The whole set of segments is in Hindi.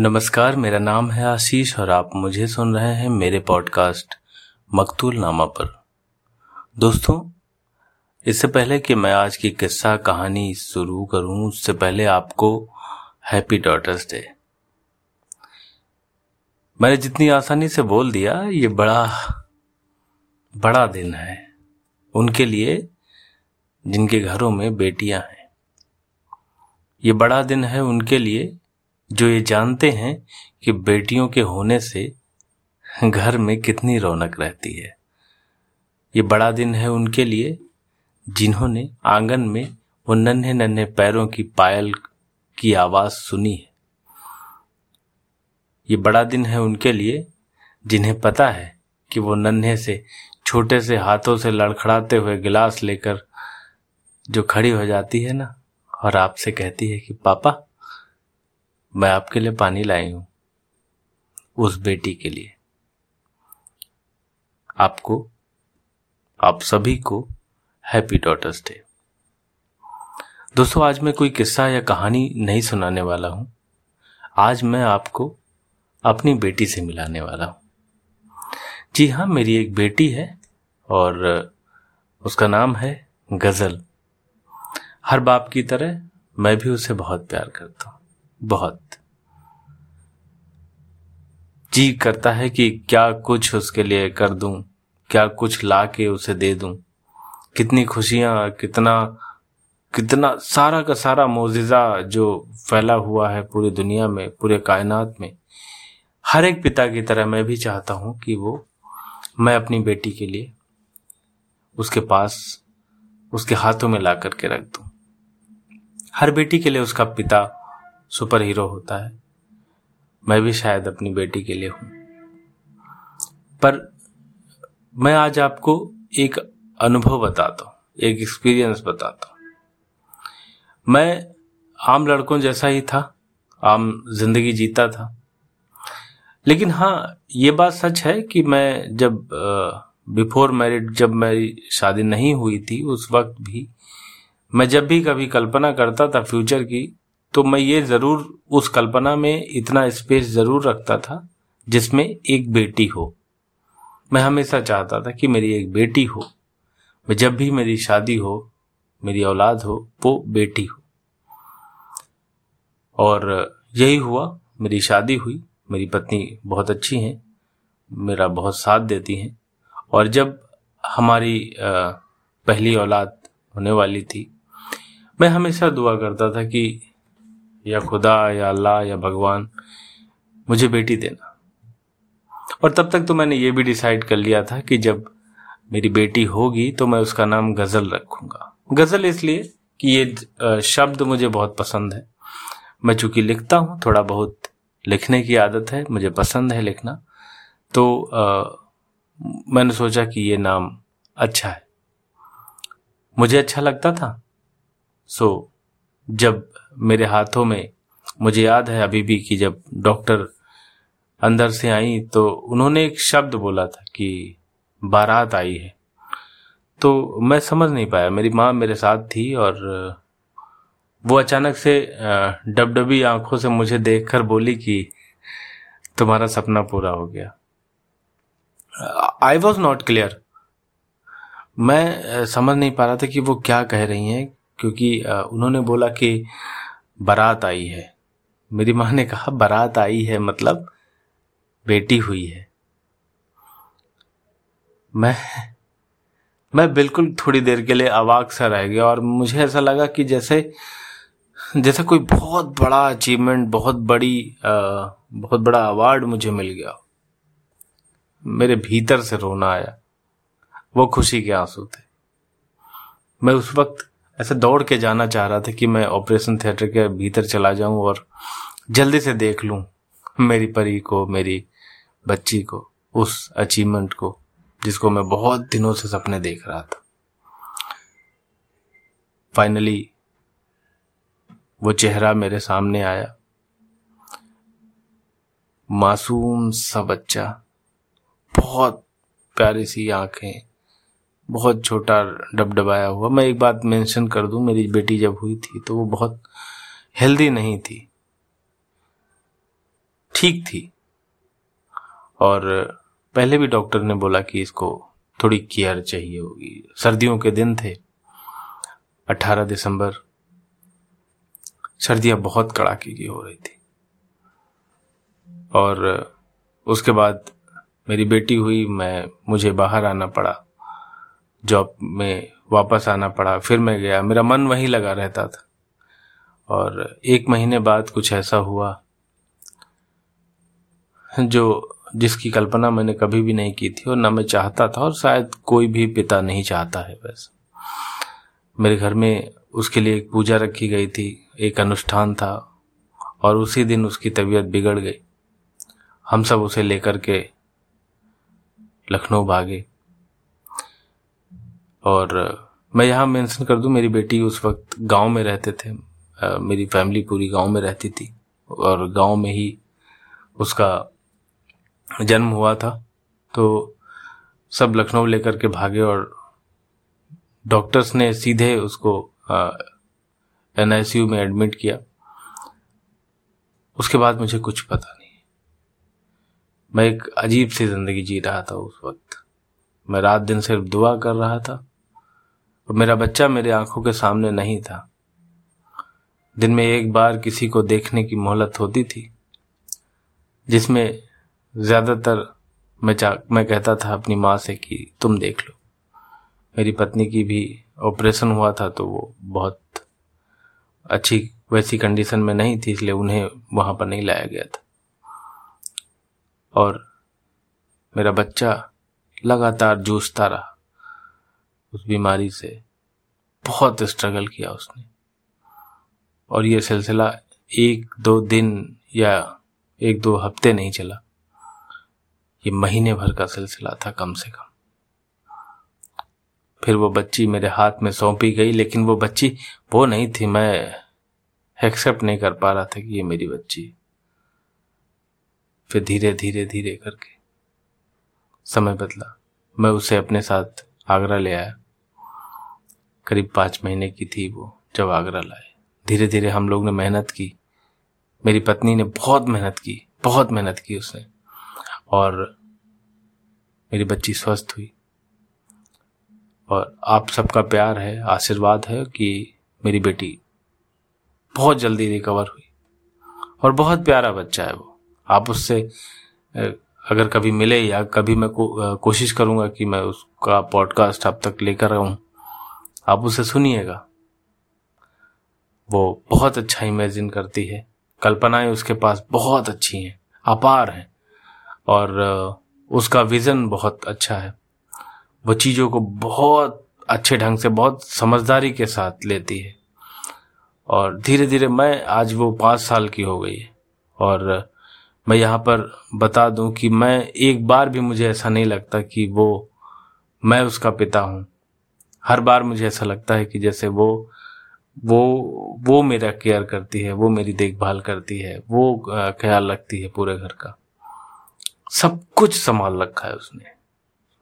नमस्कार, मेरा नाम है आशीष और आप मुझे सुन रहे हैं मेरे पॉडकास्ट मकतूल नामा पर। दोस्तों, इससे पहले कि मैं आज की किस्सा कहानी शुरू करूँ, उससे पहले आपको हैप्पी डॉटर्स डे मैंने जितनी आसानी से बोल दिया, ये बड़ा बड़ा दिन है। उनके लिए, जिनके घरों में बेटियाँ हैं। ये बड़ा दिन है उनके लिए जो ये जानते हैं कि बेटियों के होने से घर में कितनी रौनक रहती है। ये बड़ा दिन है उनके लिए, जिन्होंने आँगन में वो नन्हे नन्हे पैरों की पायल की आवाज़ सुनी है। ये बड़ा दिन है उनके लिए, जिन्हें पता है कि वो नन्हे से, छोटे से हाथों से लड़खड़ाते हुए गिलास लेकर जो खड़ी हो जाती है ना, और आपसे कहती है कि, पापा मैं आपके लिए पानी लाई हूँ, उस बेटी के लिए। आपको, आप सभी को हैप्पी डॉटर्स डे। दोस्तों, आज मैं कोई किस्सा या कहानी नहीं सुनाने वाला हूँ। आज मैं आपको अपनी बेटी से मिलाने वाला हूँ। जी हाँ मेरी एक बेटी है और उसका नाम है गज़ल। हर बाप की तरह मैं भी उसे बहुत प्यार करता हूँ। बहुत। जी करता है कि क्या कुछ उसके लिए कर दूँ, क्या कुछ ला के उसे दे दूँ। कितनी खुशियाँ, कितना कितना सारा का सारा मोजिजा जो फैला हुआ है पूरी दुनिया में, पूरे कायनात में। हर एक पिता की तरह मैं भी चाहता हूँ कि वो, मैं अपनी बेटी के लिए उसके पास, उसके हाथों में ला करके रख दूँ। हर बेटी के लिए उसका पिता सुपर हीरो होता है। मैं भी शायद अपनी बेटी के लिए हूँ। पर मैं आज आपको एक अनुभव बताता हूँ, एक एक्सपीरियंस बताता हूँ। मैं आम लड़कों जैसा ही था, आम ज़िंदगी जीता था। लेकिन हाँ ये बात सच है कि मैं जब बिफोर मैरिड जब मेरी शादी नहीं हुई थी, उस वक्त भी मैं जब भी कभी कल्पना करता था फ्यूचर की तो मैं ये ज़रूर उस कल्पना में इतना स्पेस ज़रूर रखता था, जिसमें एक बेटी हो। मैं हमेशा चाहता था कि मेरी एक बेटी हो। मैं जब भी मेरी शादी हो, मेरी औलाद हो, वो बेटी हो। और यही हुआ, मेरी शादी हुई, मेरी पत्नी बहुत अच्छी हैं, मेरा बहुत साथ देती हैं। और जब हमारी पहली औलाद होने वाली थी, मैं हमेशा दुआ करता था कि या खुदा या अल्लाह या भगवान मुझे बेटी देना। और तब तक तो मैंने ये भी डिसाइड कर लिया था कि जब मेरी बेटी होगी तो मैं उसका नाम गज़ल रखूँगा। गज़ल इसलिए कि ये शब्द मुझे बहुत पसंद है। मैं चूँकि लिखता हूँ थोड़ा बहुत लिखने की आदत है मुझे पसंद है लिखना। तो आ, मैंने सोचा कि ये नाम अच्छा है। मुझे अच्छा लगता था। सो जब मेरे हाथों में, मुझे याद है अभी भी कि जब डॉक्टर अंदर से आई तो उन्होंने एक शब्द बोला था कि बारात आई है। तो मैं समझ नहीं पाया। मेरी माँ मेरे साथ थी और वो अचानक से डबडबी आँखों से मुझे देखकर बोली कि तुम्हारा सपना पूरा हो गया। आई वॉज़ नॉट क्लियर मैं समझ नहीं पा रहा था कि वो क्या कह रही हैं। क्योंकि उन्होंने बोला कि बारात आई है। मेरी माँ ने कहा बारात आई है मतलब बेटी हुई है। मैं मैं बिल्कुल थोड़ी देर के लिए अवाक सा रह गया और मुझे ऐसा लगा कि जैसे जैसे कोई बहुत बड़ा अचीवमेंट बहुत बड़ी आ, बहुत बड़ा अवार्ड मुझे मिल गया। मेरे भीतर से रोना आया। वो खुशी के आँसू थे। मैं उस वक्त ऐसे दौड़ के जाना चाह रहा था कि मैं ऑपरेशन थिएटर के भीतर चला जाऊँ और जल्दी से देख लूँ मेरी परी को, मेरी बच्ची को, उस अचीवमेंट को, जिसको मैं बहुत दिनों से सपने देख रहा था। फाइनली वो चेहरा मेरे सामने आया। मासूम सा बच्चा, बहुत प्यारी सी आँखें बहुत छोटा डबडबाया हुआ। मैं एक बात मेंशन कर दूँ, मेरी बेटी जब हुई थी तो वो बहुत हेल्दी नहीं थी। ठीक थी। और पहले भी डॉक्टर ने बोला कि इसको थोड़ी केयर चाहिए होगी। सर्दियों के दिन थे 18 दिसंबर। सर्दियाँ बहुत कड़ाके की हो रही थी। और उसके बाद मेरी बेटी हुई, मैं, मुझे बाहर आना पड़ा। जॉब में वापस आना पड़ा। फिर मैं गया। मेरा मन वहीं लगा रहता था। और एक महीने बाद कुछ ऐसा हुआ जो, जिसकी कल्पना मैंने कभी भी नहीं की थी और ना मैं चाहता था और शायद कोई भी पिता नहीं चाहता है वैसे मेरे घर में उसके लिए एक पूजा रखी गई थी। एक अनुष्ठान था और उसी दिन उसकी तबीयत बिगड़ गई। हम सब उसे लेकर के लखनऊ भागे। और मैं यहाँ मेंशन कर दूँ, मेरी बेटी उस वक्त गाँव में रहते थे। मेरी फैमिली पूरी गाँव में रहती थी और गाँव में ही उसका जन्म हुआ था। तो सब लखनऊ लेकर के भागे और डॉक्टर्स ने सीधे उसको एनआईसीयू में एडमिट किया। उसके बाद मुझे कुछ पता नहीं। मैं एक अजीब सी ज़िंदगी जी रहा था उस वक्त। मैं रात दिन सिर्फ़ दुआ कर रहा था और मेरा बच्चा मेरे आँखों के सामने नहीं था। दिन में एक बार किसी को देखने की मोहलत होती थी, जिसमें ज़्यादातर मैं चा, मैं कहता था अपनी माँ से कि तुम देख लो। मेरी पत्नी की भी ऑपरेशन हुआ था तो वो बहुत अच्छी वैसी कंडीशन में नहीं थी, इसलिए उन्हें वहाँ पर नहीं लाया गया था। और मेरा बच्चा लगातार जूझता रहा। उस बीमारी से बहुत स्ट्रगल किया उसने। और ये सिलसिला एक दो दिन या एक दो हफ़्ते नहीं चला। ये महीने भर का सिलसिला था कम से कम। फिर वो बच्ची मेरे हाथ में सौंपी गई, लेकिन वो बच्ची वो नहीं थी। मैं एक्सेप्ट नहीं कर पा रहा था कि ये मेरी बच्ची फिर धीरे धीरे धीरे करके समय बदला। मैं उसे अपने साथ आगरा ले आया। करीब पाँच महीने की थी वो, जब आगरा लाए। धीरे धीरे हम लोग ने मेहनत की। मेरी पत्नी ने बहुत मेहनत की, बहुत मेहनत की उसने। और मेरी बच्ची स्वस्थ हुई। और आप सबका प्यार है, आशीर्वाद है कि मेरी बेटी बहुत जल्दी रिकवर हुई। और बहुत प्यारा बच्चा है वो। आप उससे अगर कभी मिले या कभी मैं को, कोशिश करूँगा कि मैं उसका पॉडकास्ट अब तक लेकर आऊँ आप उसे सुनिएगा। वो बहुत अच्छा इमेजिन करती है। कल्पनाएँ उसके पास बहुत अच्छी हैं अपार हैं और उसका विजन बहुत अच्छा है। वो चीज़ों को बहुत अच्छे ढंग से बहुत समझदारी के साथ लेती है। और धीरे धीरे मैं आज वो पाँच साल की हो गई है और मैं यहाँ पर बता दूँ कि मैं एक बार भी मुझे ऐसा नहीं लगता कि वो मैं उसका पिता हूँ। हर बार मुझे ऐसा लगता है कि जैसे वो वो वो मेरा केयर करती है, वो मेरी देखभाल करती है, वो ख्याल रखती है पूरे घर का। सब कुछ संभाल रखा है उसने।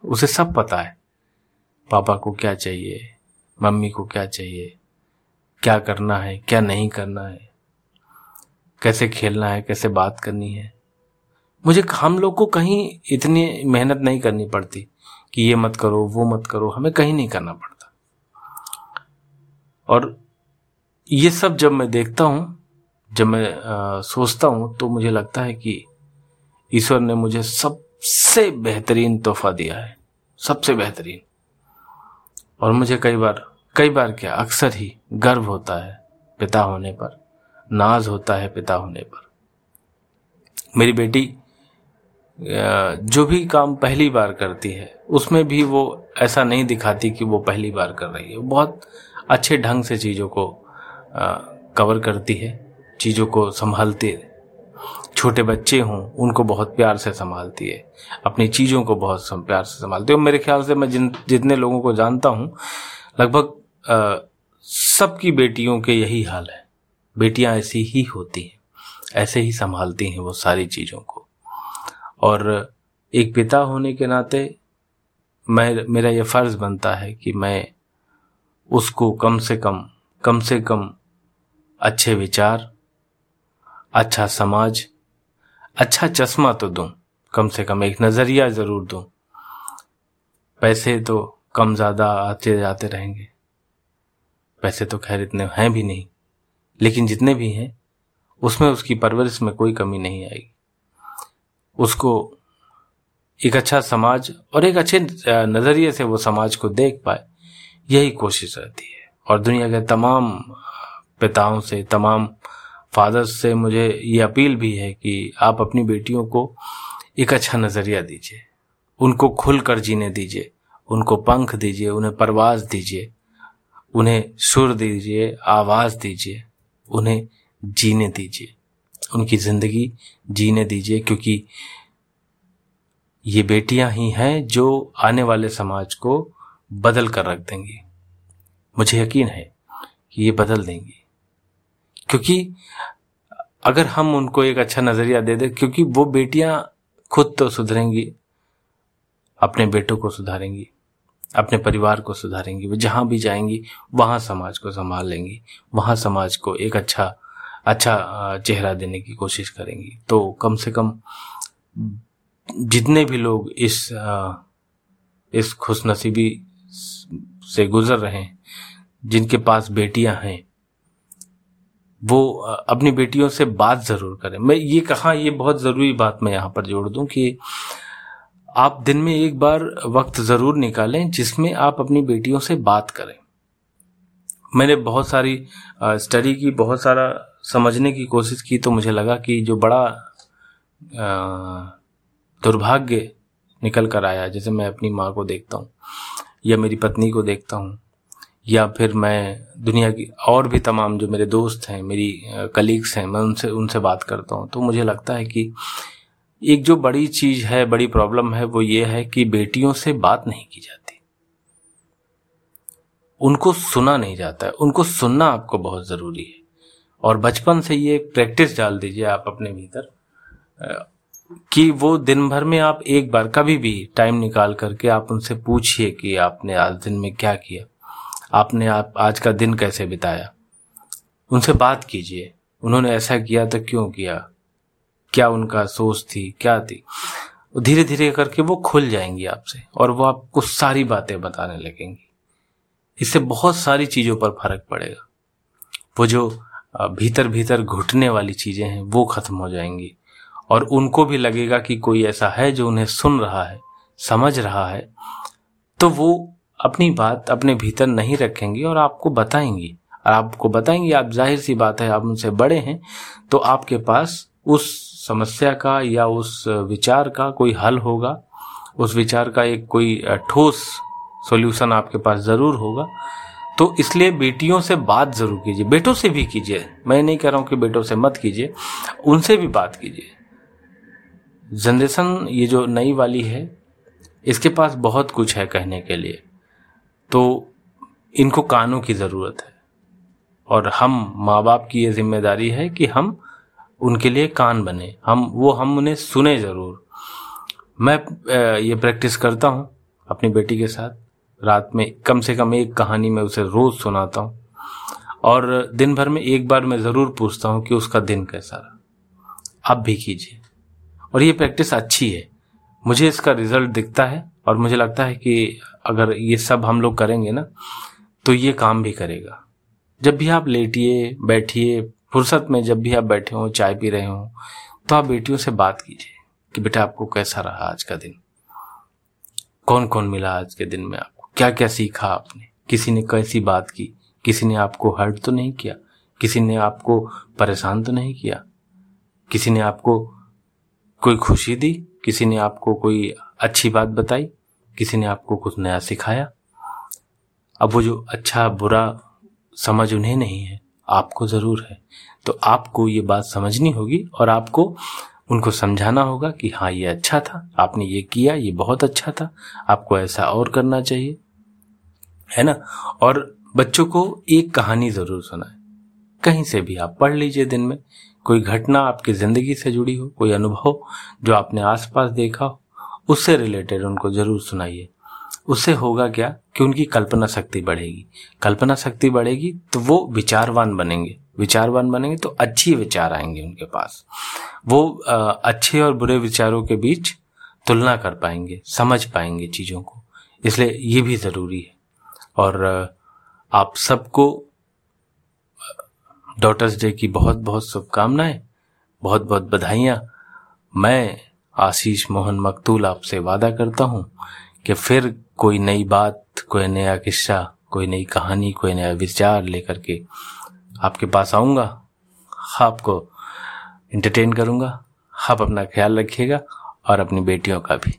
उसे सब पता है। पापा को क्या चाहिए? मम्मी को क्या चाहिए? क्या करना है? क्या नहीं करना है? कैसे खेलना है? कैसे बात करनी है? मुझे हम लोग को कहीं इतनी मेहनत नहीं करनी पड़ती कि ये मत करो वो मत करो हमें कहीं नहीं करना पड़ता। और ये सब जब मैं देखता हूँ जब मैं आ, सोचता हूँ तो मुझे लगता है कि ईश्वर ने मुझे सबसे बेहतरीन तोहफा दिया है सबसे बेहतरीन। और मुझे कई बार कई बार क्या अक्सर ही गर्व होता है पिता होने पर नाज होता है पिता होने पर। मेरी बेटी जो भी काम पहली बार करती है, उसमें भी वो ऐसा नहीं दिखाती कि वो पहली बार कर रही है। बहुत अच्छे ढंग से चीज़ों को कवर करती है, चीज़ों को संभालती है। छोटे बच्चे हों, उनको बहुत प्यार से संभालती है, अपनी चीज़ों को बहुत प्यार से संभालती है। और मेरे ख्याल से मैं जिन, जितने लोगों को जानता हूँ, लगभग सबकी बेटियों के यही हाल है। बेटियाँ ऐसी ही होती हैं, ऐसे ही संभालती हैं वो सारी चीज़ों को। और एक पिता होने के नाते मैं, मेरा यह फ़र्ज़ बनता है कि मैं उसको कम से कम कम से कम अच्छे विचार अच्छा समाज अच्छा चश्मा तो दूँ, कम से कम एक नज़रिया ज़रूर दूँ। पैसे तो कम ज़्यादा आते जाते रहेंगे। पैसे तो खैर इतने हैं भी नहीं, लेकिन जितने भी हैं, उसमें उसकी परवरिश में कोई कमी नहीं आएगी। उसको एक अच्छा समाज और एक अच्छे नज़रिए से वो समाज को देख पाए, यही कोशिश रहती है। और दुनिया के तमाम पिताओं से, तमाम फादर्स से मुझे ये अपील भी है कि आप अपनी बेटियों को एक अच्छा नज़रिया दीजिए। उनको खुल कर जीने दीजिए, उनको पंख दीजिए, उन्हें परवाज दीजिए, उन्हें सुर दीजिए, आवाज़ दीजिए, उन्हें जीने दीजिए। उनकी ज़िंदगी जीने दीजिए, क्योंकि ये बेटियाँ ही हैं जो आने वाले समाज को बदल कर रख देंगी। मुझे यकीन है कि ये बदल देंगी। क्योंकि अगर हम उनको एक अच्छा नज़रिया दे दें, क्योंकि वो बेटियाँ खुद तो सुधरेंगी, अपने बेटों को सुधारेंगी, अपने परिवार को सुधारेंगी, वो जहाँ भी जाएँगी, वहाँ समाज को संभाल लेंगी, वहाँ समाज को एक अच्छा अच्छा चेहरा देने की कोशिश करेंगी। तो कम से कम जितने भी लोग इस इस खुशनसीबी से गुजर रहे हैं, जिनके पास बेटियाँ हैं, वो अपनी बेटियों से बात ज़रूर करें। मैं ये कहा, ये बहुत ज़रूरी बात मैं यहाँ पर जोड़ दूँ कि आप दिन में एक बार वक्त ज़रूर निकालें जिसमें आप अपनी बेटियों से बात करें। मैंने बहुत सारी स्टडी की, बहुत सारा समझने की कोशिश की तो मुझे लगा कि जो बड़ा दुर्भाग्य निकल कर आया जैसे मैं अपनी माँ को देखता हूँ, या मेरी पत्नी को देखता हूँ, या फिर मैं दुनिया की और भी तमाम जो मेरे दोस्त हैं, मेरी कलीग्स हैं, मैं उनसे उनसे बात करता हूँ तो मुझे लगता है कि एक जो बड़ी चीज़ है, बड़ी प्रॉब्लम है, वो ये है कि बेटियों से बात नहीं की जाती। उनको सुना नहीं जाता है, उनको सुनना आपको बहुत ज़रूरी है। और बचपन से ये प्रैक्टिस डाल दीजिए आप अपने भीतर कि वो दिन भर में आप एक बार कभी भी टाइम निकाल करके आप उनसे पूछिए कि आपने आज दिन में क्या किया, आपने आप, आज का दिन कैसे बिताया। उनसे बात कीजिए, उन्होंने ऐसा किया तो क्यों किया, क्या उनका सोच थी, क्या थी। धीरे धीरे करके वो खुल जाएँगी आपसे और वो आपको सारी बातें बताने लगेंगी। इससे बहुत सारी चीज़ों पर फ़र्क पड़ेगा। वो जो भीतर भीतर घुटने वाली चीज़ें हैं, वो खत्म हो जाएँगी। और उनको भी लगेगा कि कोई ऐसा है जो उन्हें सुन रहा है, समझ रहा है तो वो अपनी बात अपने भीतर नहीं रखेंगी और आपको बताएँगी। और आपको बताएँगी, आप ज़ाहिर सी बात है, आप उनसे बड़े हैं तो आपके पास उस समस्या का या उस विचार का कोई हल होगा। उस विचार का एक कोई ठोस सॉल्यूशन आपके पास ज़रूर होगा। तो इसलिए बेटियों से बात ज़रूर कीजिए। बेटों से भी कीजिए। मैं नहीं कह रहा हूँ कि बेटों से मत कीजिए। उनसे भी बात कीजिए। जनरेशन ये जो नई वाली है, इसके पास बहुत कुछ है कहने के लिए। तो इनको कानों की ज़रूरत है। और हम माँ बाप की ये ज़िम्मेदारी है कि हम उनके लिए कान बने। हम, वो हम उन्हें सुने ज़रूर। मैं ये प्रैक्टिस करता हूँ अपनी बेटी के साथ। रात में कम से कम एक कहानी मैं उसे रोज़ सुनाता हूँ। और दिन भर में एक बार मैं ज़रूर पूछता हूँ कि उसका दिन कैसा रहा। आप भी कीजिए। और ये प्रैक्टिस अच्छी है। मुझे इसका रिज़ल्ट दिखता है और मुझे लगता है कि अगर ये सब हम लोग करेंगे ना तो ये काम भी करेगा। जब भी आप लेटिए, बैठिए, फुर्सत में जब भी आप बैठे हो, चाय पी रहे हो तो आप बेटियों से बात कीजिए कि बेटा आपको कैसा रहा आज का दिन? कौन कौन मिला आज के दिन में आपको? क्या क्या सीखा आपने? किसी ने कैसी बात की? किसी ने आपको हर्ट तो नहीं किया? किसी ने आपको परेशान तो नहीं किया? किसी ने आपको कोई खुशी दी? किसी ने आपको कोई अच्छी बात बताई? किसी ने आपको कुछ नया सिखाया? अब वो जो अच्छा बुरा समझ उन्हें नहीं है, आपको ज़रूर है। तो आपको ये बात समझनी होगी और आपको उनको समझाना होगा कि हाँ ये अच्छा था, आपने ये किया, ये बहुत अच्छा था, आपको ऐसा और करना चाहिए। है ना? और बच्चों को एक कहानी ज़रूर सुनाए। कहीं से भी आप पढ़ लीजिए दिन में। कोई घटना आपकी ज़िंदगी से जुड़ी हो, कोई अनुभव जो आपने आसपास देखा हो, उससे रिलेटेड उनको ज़रूर सुनाइए। उससे होगा क्या कि उनकी कल्पना शक्ति बढ़ेगी। कल्पना शक्ति बढ़ेगी तो वो विचारवान बनेंगे। विचारवान बनेंगे तो अच्छी विचार आएँगे उनके पास। वो अच्छे और बुरे विचारों के बीच तुलना कर पाएँगे, समझ पाएँगे चीज़ों को। इसलिए ये भी ज़रूरी है। और आप सबको डॉटर्स डे की बहुत बहुत शुभकामनाएँ, बहुत बहुत बधाइयाँ। मैं आशीष मोहन मकतूल आपसे वादा करता हूँ कि फिर कोई नई बात, कोई नया किस्सा, कोई नई कहानी, कोई नया विचार लेकर के आपके पास आऊँगा। आपको इंटरटेन करूँगा। आप अपना ख्याल रखिएगा और अपनी बेटियों का भी।